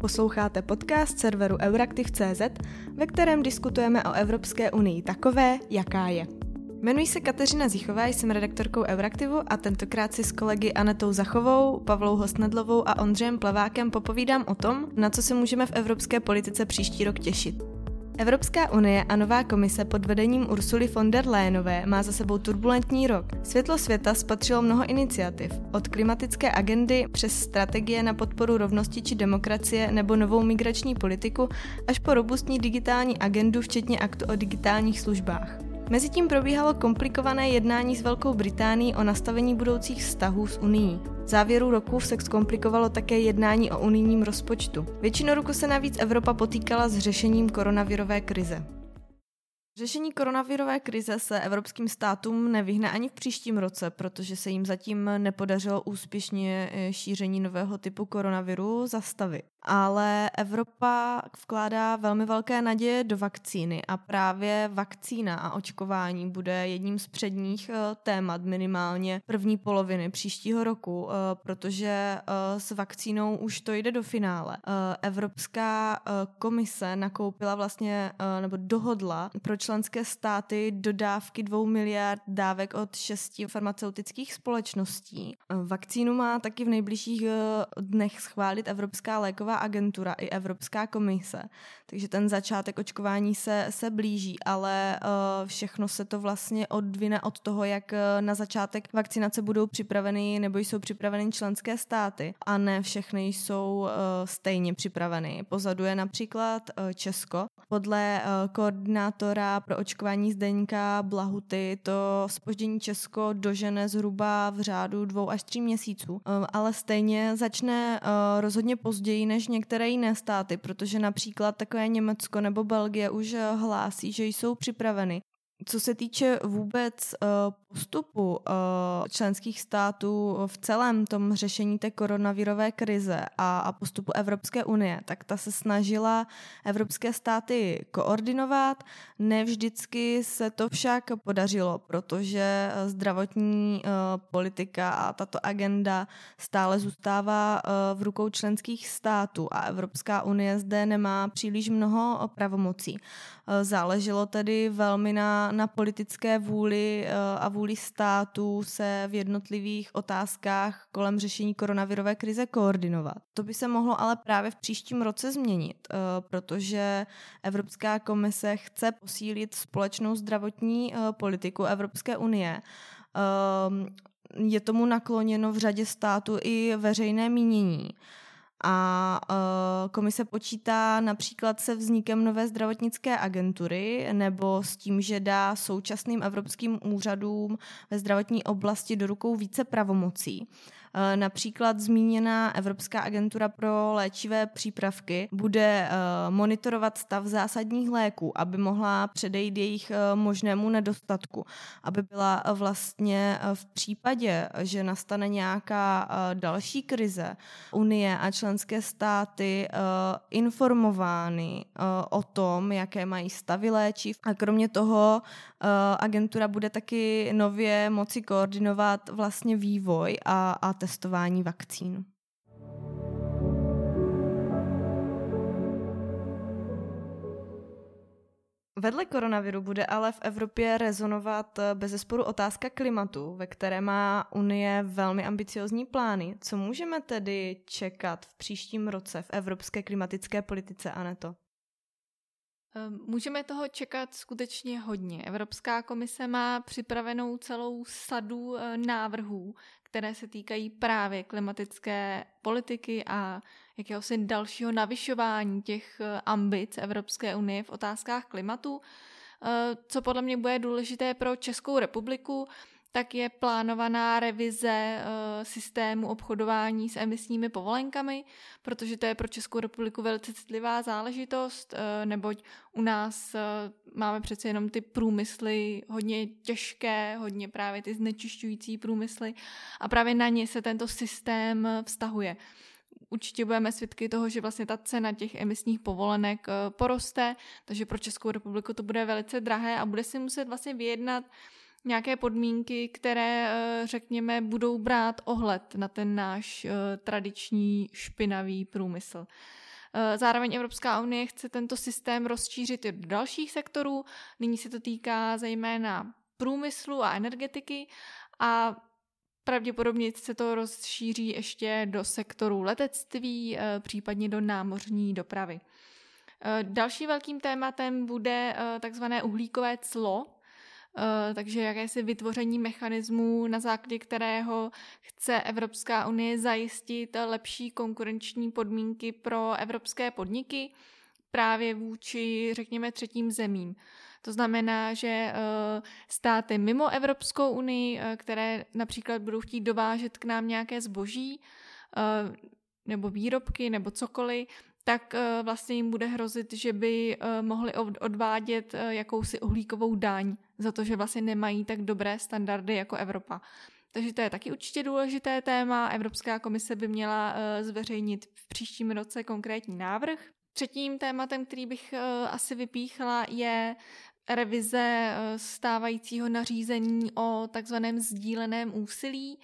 Posloucháte podcast serveru Euraktiv.cz, ve kterém diskutujeme o Evropské unii takové, jaká je. Jmenuji se Kateřina Zichová, jsem redaktorkou Euraktivu a tentokrát si s kolegy Anetou Zachovou, Pavlou Hosnedlovou a Ondřejem Plavákem popovídám o tom, na co se můžeme v evropské politice příští rok těšit. Evropská unie a nová komise pod vedením Ursuly von der Leyenové má za sebou turbulentní rok. Světlo světa spatřilo mnoho iniciativ, od klimatické agendy přes strategie na podporu rovnosti či demokracie nebo novou migrační politiku až po robustní digitální agendu včetně aktu o digitálních službách. Mezitím probíhalo komplikované jednání s Velkou Británií o nastavení budoucích vztahů s Unií. V závěru roku se zkomplikovalo také jednání o unijním rozpočtu. Většinu roku se navíc Evropa potýkala s řešením koronavirové krize. Řešení koronavirové krize se evropským státům nevyhne ani v příštím roce, protože se jim zatím nepodařilo úspěšně eh, šíření nového typu koronaviru zastavit ale Evropa vkládá velmi velké naděje do vakcíny a právě vakcína a očkování bude jedním z předních eh, témat minimálně první poloviny příštího roku, eh, protože eh, s vakcínou už to jde do finále. Evropská komise nakoupila vlastně nebo dohodla pro členské státy dodávky dvou miliard dávek od šesti farmaceutických společností. Vakcínu má taky v nejbližších dnech schválit Evropská léková léková agentura i Evropská komise. Takže ten začátek očkování se, se blíží, ale uh, všechno se to vlastně odvine od toho, jak uh, na začátek vakcinace budou připraveny nebo jsou připraveny členské státy a ne všechny jsou uh, stejně připraveny. Pozadu je například uh, Česko. Podle uh, koordinátora pro očkování Zdeňka Blahuty to spoždění Česko dožene zhruba v řádu dvou až tří měsíců, uh, ale stejně začne uh, rozhodně později než některé jiné státy, protože například takové Německo nebo Belgie už hlásí, že jsou připraveny co se týče vůbec uh, postupu uh, členských států v celém tom řešení té koronavirové krize a, postupu Evropské unie, tak ta se snažila evropské státy koordinovat. Ne vždycky se to však podařilo, protože zdravotní uh, politika a tato agenda stále zůstává v rukou členských států a Evropská unie zde nemá příliš mnoho pravomocí. Záleželo tedy velmi na na politické vůli eh, a vůli států se v jednotlivých otázkách kolem řešení koronavirové krize koordinovat. To by se mohlo ale právě v příštím roce změnit, eh, protože Evropská komise chce posílit společnou zdravotní eh, politiku Evropské unie ehm, je tomu nakloněno v řadě států i veřejné mínění. A uh, komise počítá například se vznikem nové zdravotnické agentury nebo s tím, že dá současným evropským úřadům ve zdravotní oblasti do rukou více pravomocí. Eh, například zmíněná Evropská agentura pro léčivé přípravky bude eh, monitorovat stav zásadních léků, aby mohla předejít jejich eh, možnému nedostatku, aby byla vlastně v případě, že nastane nějaká další krize, Unie a členské státy informovány o tom, jaké mají stavy léčiv. A kromě toho agentura bude taky nově moci koordinovat vlastně vývoj a, a testování vakcín. Vedle koronaviru bude ale v Evropě rezonovat bez zesporu otázka klimatu, ve které má Unie velmi ambiciozní plány. Co můžeme tedy čekat v příštím roce v evropské klimatické politice, Aneto? Ehm, můžeme toho čekat skutečně hodně. Evropská komise má připravenou celou sadu eh, návrhů, které se týkají právě klimatické politiky a jakéhosi dalšího navyšování těch eh, ambic Evropské unie v otázkách klimatu. Eh, co podle mě bude důležité pro Českou republiku, tak je plánovaná revize uh, systému obchodování s emisními povolenkami, protože to je pro Českou republiku velice citlivá záležitost, uh, neboť u nás uh, máme přece jenom ty průmysly hodně těžké, hodně právě ty znečišťující průmysly a právě na ně se tento systém vztahuje. Určitě budeme svědky toho, že vlastně ta cena těch emisních povolenek poroste, takže pro Českou republiku to bude velice drahé a bude si muset vlastně vyjednat nějaké podmínky, které, eh, řekněme, budou brát ohled na ten náš eh, tradiční špinavý průmysl. Zároveň Evropská unie chce tento systém rozšířit i do dalších sektorů. Nyní se to týká zejména průmyslu a energetiky a pravděpodobně se to rozšíří ještě do sektoru letectví, případně do námořní dopravy. Dalším velkým tématem bude takzvané uhlíkové clo, Eh, takže jakési vytvoření mechanismů, na základě kterého chce Evropská unie zajistit lepší konkurenční podmínky pro evropské podniky právě vůči, řekněme, třetím zemím. To znamená, že eh, státy mimo Evropskou unii, eh, které například budou chtít dovážet k nám nějaké zboží nebo výrobky nebo cokoliv, tak vlastně jim bude hrozit, že by mohli odvádět jakousi uhlíkovou daň za to, že vlastně nemají tak dobré standardy jako Evropa. Takže to je taky určitě důležité téma. Evropská komise by měla zveřejnit v příštím roce konkrétní návrh. Třetím tématem, který bych asi vypíchla, je revize stávajícího nařízení o takzvaném sdíleném úsilí.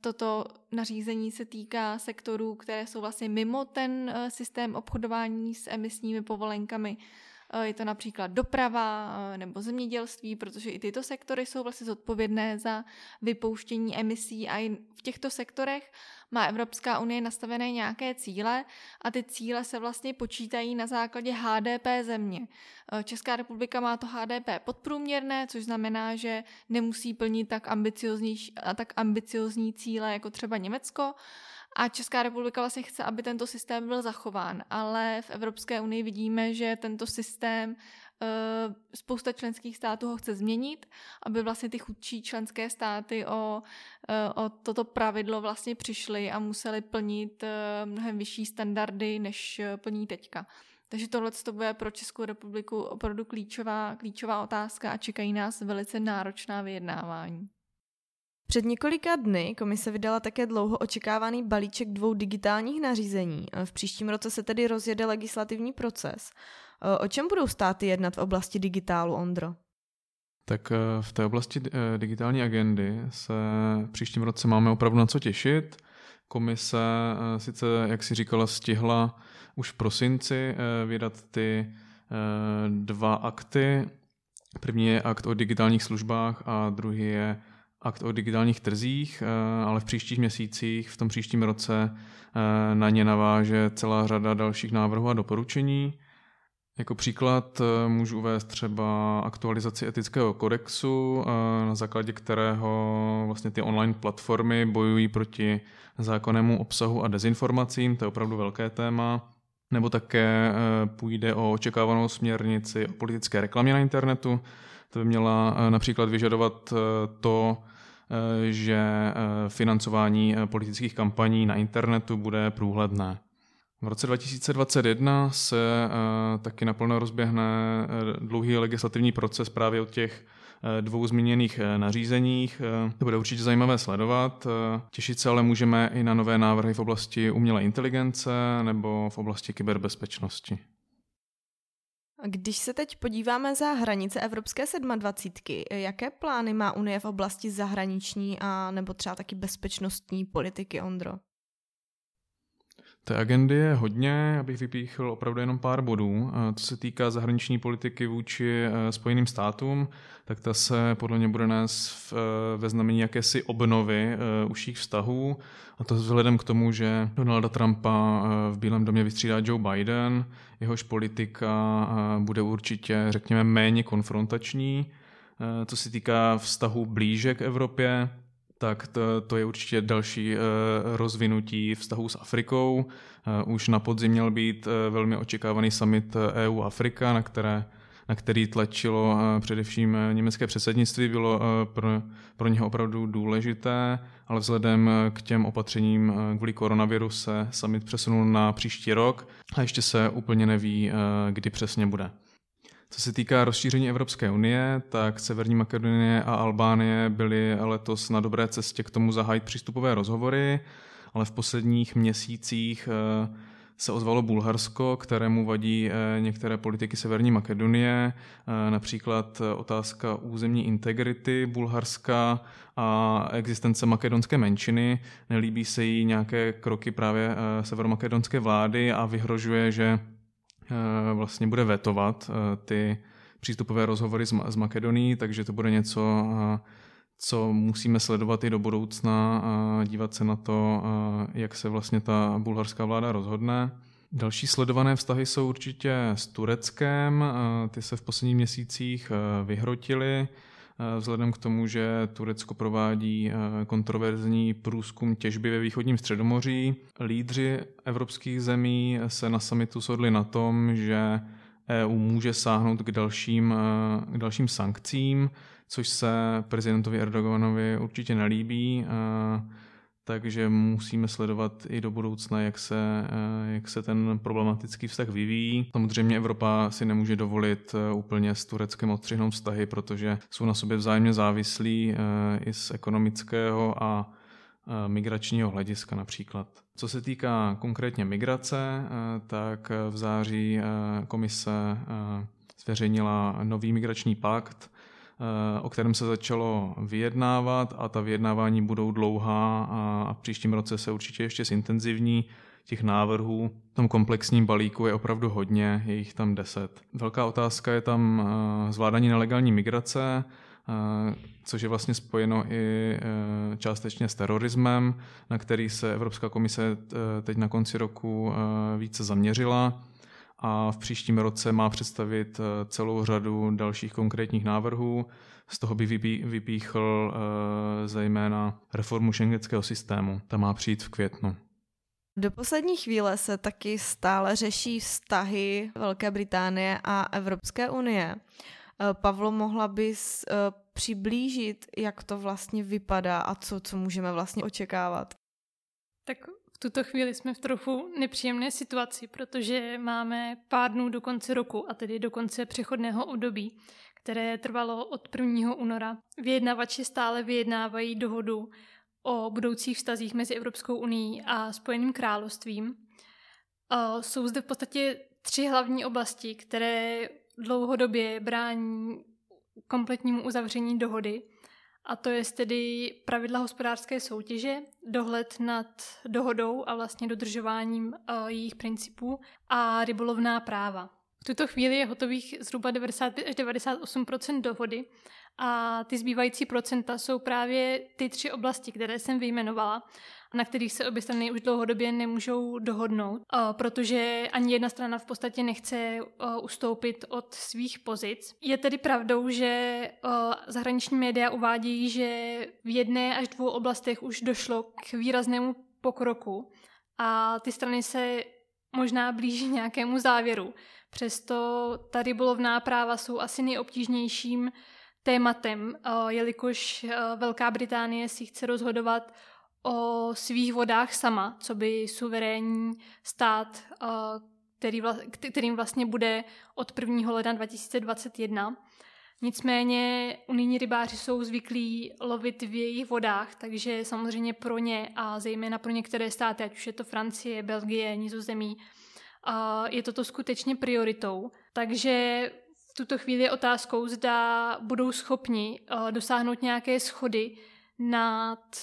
Toto nařízení se týká sektorů, které jsou vlastně mimo ten systém obchodování s emisními povolenkami. Eh, je to například doprava eh, nebo zemědělství, protože i tyto sektory jsou vlastně zodpovědné za vypouštění emisí a i v těchto sektorech má Evropská unie nastavené nějaké cíle a ty cíle se vlastně počítají na základě HDP země. Eh, Česká republika má to HDP podprůměrné, což znamená, že nemusí plnit tak ambiciozní, tak ambiciozní cíle jako třeba Německo, a Česká republika vlastně chce, aby tento systém byl zachován, ale v Evropské unii vidíme, že tento systém eh, spousta členských států ho chce změnit, aby vlastně ty chudší členské státy o, eh, o toto pravidlo vlastně přišly a museli plnit eh, mnohem vyšší standardy, než plní teďka. Takže tohle to bude pro Českou republiku opravdu klíčová, klíčová otázka a čekají nás velice náročná vyjednávání. Před několika dny komise vydala také dlouho očekávaný balíček dvou digitálních nařízení. V příštím roce se tedy rozjede legislativní proces. O čem budou státy jednat v oblasti digitálu, Ondro? Tak eh, v té oblasti eh, digitální agendy se v příštím roce máme opravdu na co těšit. Komise eh, sice, jak si říkala, stihla už v prosinci vydat ty dva akty. První je akt o digitálních službách a druhý je akt o digitálních trzích, eh, ale v příštích měsících, v tom příštím roce eh, na ně naváže celá řada dalších návrhů a doporučení. Jako příklad eh, můžu uvést třeba aktualizaci etického kodexu, na základě kterého vlastně ty online platformy bojují proti zákonnému obsahu a dezinformacím, to je opravdu velké téma. Nebo také půjde o očekávanou směrnici o politické reklamě na internetu. To by měla například vyžadovat to, Eh, že eh, financování eh, politických kampaní na internetu bude průhledné. V roce 2021 se taky naplno rozběhne dlouhý legislativní proces právě od těch dvou zmíněných nařízeních. To bude určitě zajímavé sledovat. Těšit se ale můžeme i na nové návrhy v oblasti umělé inteligence nebo v oblasti kyberbezpečnosti. Když se teď podíváme za hranice Evropské 27, jaké plány má Unie v oblasti zahraniční a nebo třeba taky bezpečnostní politiky, Ondro? Té agendy je hodně, abych vypíchl opravdu jenom pár bodů. Co se týká zahraniční politiky vůči eh, Spojeným státům, tak ta se podle mě bude nést eh, ve znamení jakési obnovy eh, užších vztahů. A to vzhledem k tomu, že Donalda Trumpa v Bílém domě vystřídá Joe Biden, jehož politika bude určitě, řekněme, méně konfrontační. Co se týká vztahu blíže k Evropě, tak to, to je určitě další uh, rozvinutí vztahu s Afrikou. Uh, už na podzim měl být uh, velmi očekávaný summit EU-Afrika, na, které, na který tlačilo především německé předsednictví, bylo pro, pro něho opravdu důležité, ale vzhledem k těm opatřením kvůli koronaviru se summit přesunul na příští rok a ještě se úplně neví, kdy přesně bude. Co se týká rozšíření Evropské unie, tak Severní Makedonie a Albánie byly letos na dobré cestě k tomu zahájit přístupové rozhovory, ale v posledních měsících eh, se ozvalo Bulharsko, kterému vadí některé politiky Severní Makedonie, například otázka územní integrity Bulharska a existence makedonské menšiny. Nelíbí se jí nějaké kroky právě severomakedonské vlády a vyhrožuje, že vlastně bude vetovat ty přístupové rozhovory s, s Makedonií, takže to bude něco, co musíme sledovat i do budoucna a dívat se na to, jak se vlastně ta bulharská vláda rozhodne. Další sledované vztahy jsou určitě s Tureckem. Ty se v posledních měsících vyhrotily vzhledem k tomu, že Turecko provádí kontroverzní průzkum těžby ve východním středomoří. Lídři evropských zemí se na samitu shodli na tom, že EU může sáhnout k dalším, k dalším sankcím, což se prezidentovi Erdoganovi určitě nelíbí, takže musíme sledovat i do budoucna, jak se, jak se ten problematický vztah vyvíjí. Samozřejmě Evropa si nemůže dovolit úplně s Tureckem odstřihnout vztahy, protože jsou na sobě vzájemně závislí i z ekonomického a migračního hlediska například. Co se týká konkrétně migrace, tak v září komise zveřejnila nový migrační pakt, o kterém se začalo vyjednávat a ta vyjednávání budou dlouhá a v příštím roce se určitě ještě zintenzivní. Těch návrhů v tom komplexním balíku je opravdu hodně, je jich tam deset. Velká otázka je tam zvládání nelegální migrace, což je vlastně spojeno i částečně s terorismem, na který se Evropská komise teď na konci roku více zaměřila a v příštím roce má představit celou řadu dalších konkrétních návrhů. Z toho by vypíchl zejména reformu šengenského systému. Ta má přijít v květnu. Do poslední chvíle se taky stále řeší vztahy Velké Británie a Evropské unie. Eh, Pavlo, mohla bys eh, přiblížit, jak to vlastně vypadá a co, co můžeme vlastně očekávat? Tak tuto chvíli jsme v trochu nepříjemné situaci, protože máme pár dnů do konce roku, a tedy do konce přechodného období, které trvalo od 1. února. Vyjednavači stále vyjednávají dohodu o budoucích vztazích mezi Evropskou unii a Spojeným královstvím. Jsou zde v podstatě tři hlavní oblasti, které dlouhodobě brání kompletnímu uzavření dohody. A to je tedy pravidla hospodářské soutěže, dohled nad dohodou a vlastně dodržováním uh, jejich principů a rybolovná práva. V tuto chvíli je hotových zhruba 95 až 98% dohody a ty zbývající procenta jsou právě ty tři oblasti, které jsem vyjmenovala na kterých se obě strany už dlouhodobě nemůžou dohodnout, protože ani jedna strana v podstatě nechce ustoupit od svých pozic. Je tedy pravdou, že zahraniční média uvádějí, že v jedné až dvou oblastech už došlo k výraznému pokroku a ty strany se možná blíží nějakému závěru. Přesto ta rybolovná práva jsou asi nejobtížnějším tématem, jelikož Velká Británie si chce rozhodovat o svých vodách sama, co by suverénní stát, který vla, kterým vlastně bude od 1. ledna 2021. Nicméně unijní rybáři jsou zvyklí lovit v jejich vodách, takže samozřejmě pro ně a zejména pro některé státy, ať už je to Francie, Belgie, Nizozemí, je toto skutečně prioritou. Takže v tuto chvíli je otázkou, zda budou schopni dosáhnout nějaké schody nad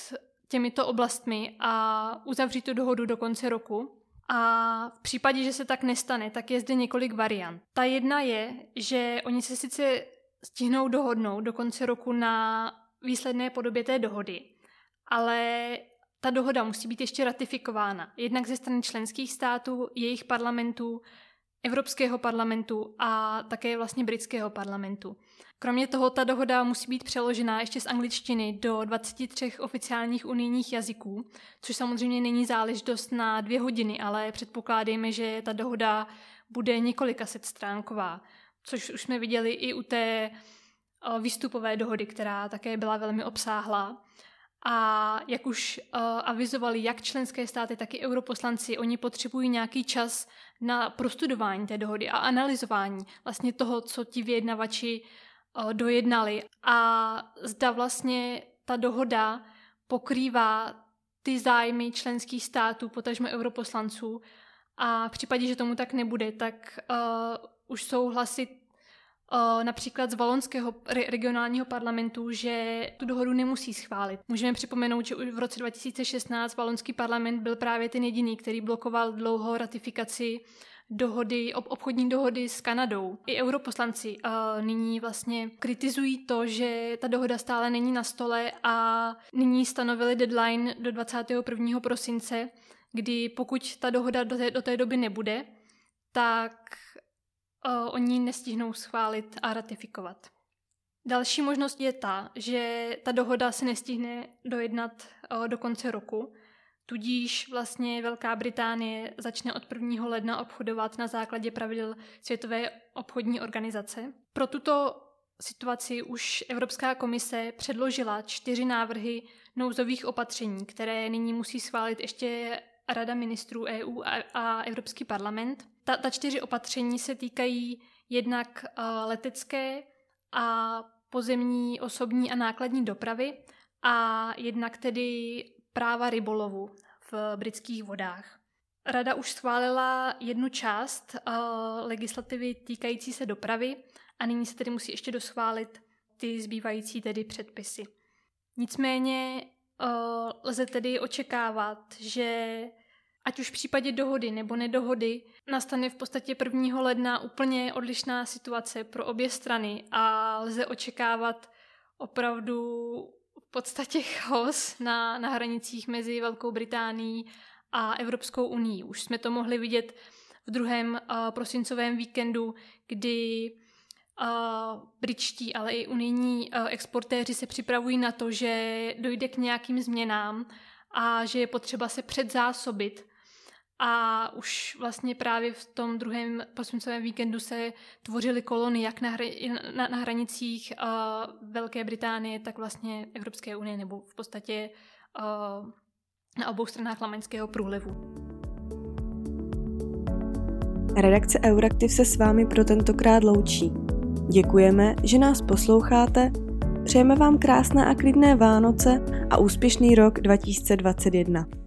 těmito oblastmi a uzavřít tu dohodu do konce roku. A v případě, že se tak nestane, tak je zde několik variant. Ta jedna je, že oni se sice stihnou dohodnout do konce roku na výsledné podobě té dohody, ale ta dohoda musí být ještě ratifikována. Jednak ze strany členských států, jejich parlamentů, Evropského parlamentu a také vlastně britského parlamentu. Kromě toho ta dohoda musí být přeložena ještě z angličtiny do 23 oficiálních unijních jazyků, což samozřejmě není záležitost na dvě hodiny, ale předpokládejme, že ta dohoda bude několika set stránková, což už jsme viděli i u té výstupové dohody, která také byla velmi obsáhlá. A jak už uh, avizovali jak členské státy, tak i europoslanci, oni potřebují nějaký čas na prostudování té dohody a analyzování vlastně toho, co ti vyjednavači uh, dojednali. A zda vlastně ta dohoda pokrývá ty zájmy členských států, potažmo europoslanců, A v případě, že tomu tak nebude, tak uh, už jsou hlasy například z Valonského re- regionálního parlamentu, že tu dohodu nemusí schválit. Můžeme připomenout, že už v roce 2016 Valonský parlament byl právě ten jediný, který blokoval dlouho ratifikaci dohody, ob, obchodní dohody s Kanadou. I europoslanci uh, nyní vlastně kritizují to, že ta dohoda stále není na stole a nyní stanovili deadline do 21. prosince, kdy pokud ta dohoda do té, do té doby nebude, tak uh, oni nestihnou schválit a ratifikovat. Další možnost je ta, že ta dohoda se nestihne dojednat uh, do konce roku, tudíž vlastně Velká Británie začne od 1. ledna obchodovat na základě pravidel Světové obchodní organizace. Pro tuto situaci už Evropská komise předložila čtyři návrhy nouzových opatření, které nyní musí schválit ještě Rada ministrů EU a Evropský parlament. Ta, ta čtyři opatření se týkají jednak uh, letecké a pozemní, osobní a nákladní dopravy a jednak tedy práva rybolovu v britských vodách. Rada už schválila jednu část uh, legislativy týkající se dopravy a nyní se tedy musí ještě doschválit ty zbývající tedy předpisy. Nicméně uh, lze tedy očekávat, že ať už v případě dohody nebo nedohody nastane v podstatě 1. ledna úplně odlišná situace pro obě strany a lze očekávat opravdu v podstatě chaos na, na hranicích mezi Velkou Británií a Evropskou unii. Už jsme to mohli vidět v druhém uh, prosincovém víkendu, kdy uh, britští, ale i unijní uh, exportéři se připravují na to, že dojde k nějakým změnám a že je potřeba se předzásobit a už vlastně právě v tom druhém prosincovém víkendu se tvořily kolony jak na, hra- na, na hranicích uh, Velké Británie, tak vlastně Evropské unie, nebo v podstatě uh, na obou stranách Lamaňského průlivu. Redakce Euraktiv se s vámi pro tentokrát loučí. Děkujeme, že nás posloucháte, přejeme vám krásné a klidné Vánoce a úspěšný rok 2021.